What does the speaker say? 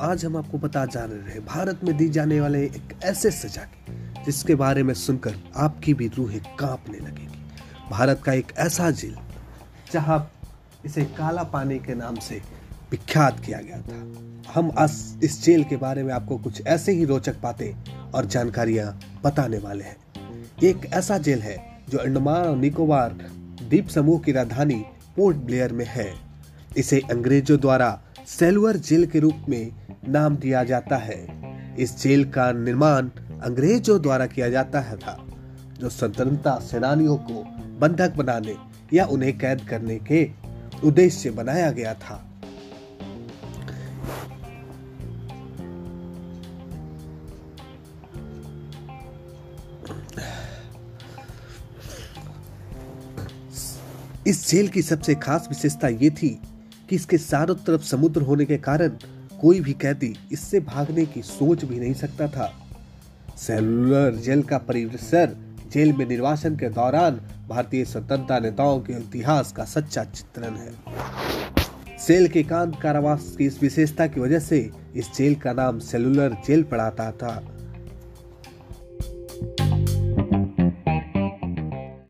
आज हम आपको बता जा रहे हैं, भारत में दी जाने वाले एक ऐसे सजा की, जिसके बारे में सुनकर आपकी भी रूहें कांपने लगेगी। भारत का एक ऐसा जेल, जहाँ इसे काला पानी के नाम से विख्यात किया गया था। हम आज इस जेल के बारे में आपको कुछ ऐसे ही रोचक बातें और जानकारियाँ बताने वाले हैं। एक ऐसा जेल है, जो अंडमान और निकोबार द्वीप समूह की राजधानी पोर्ट ब्लेयर में है। इसे अंग्रेज़ों द्वारा सेलुअर जेल के रूप में नाम दिया जाता है। इस जेल का निर्माण अंग्रेज़ों द्वारा किया जाता है था, जो स्वतंत्रता सेनानियों को बंधक बनाने या उन्हें कैद करने के उद्देश्य से बनाया गया था। इस जेल की सबसे खास विशेषता ये थी कि इसके चारों तरफ़ समुद्र होने के कारण कोई भी कैदी इससे भागने की सोच भी नहीं सकता था। सेलुलर जेल का परिसर जेल में निर्वासन के दौरान भारतीय स्वतंत्रता नेताओं के इतिहास का सच्चा चित्रण है। सेल के कांत कारावास की इस विशेषता की वजह से इस जेल का नाम सेलुलर जेल पड़ाता था।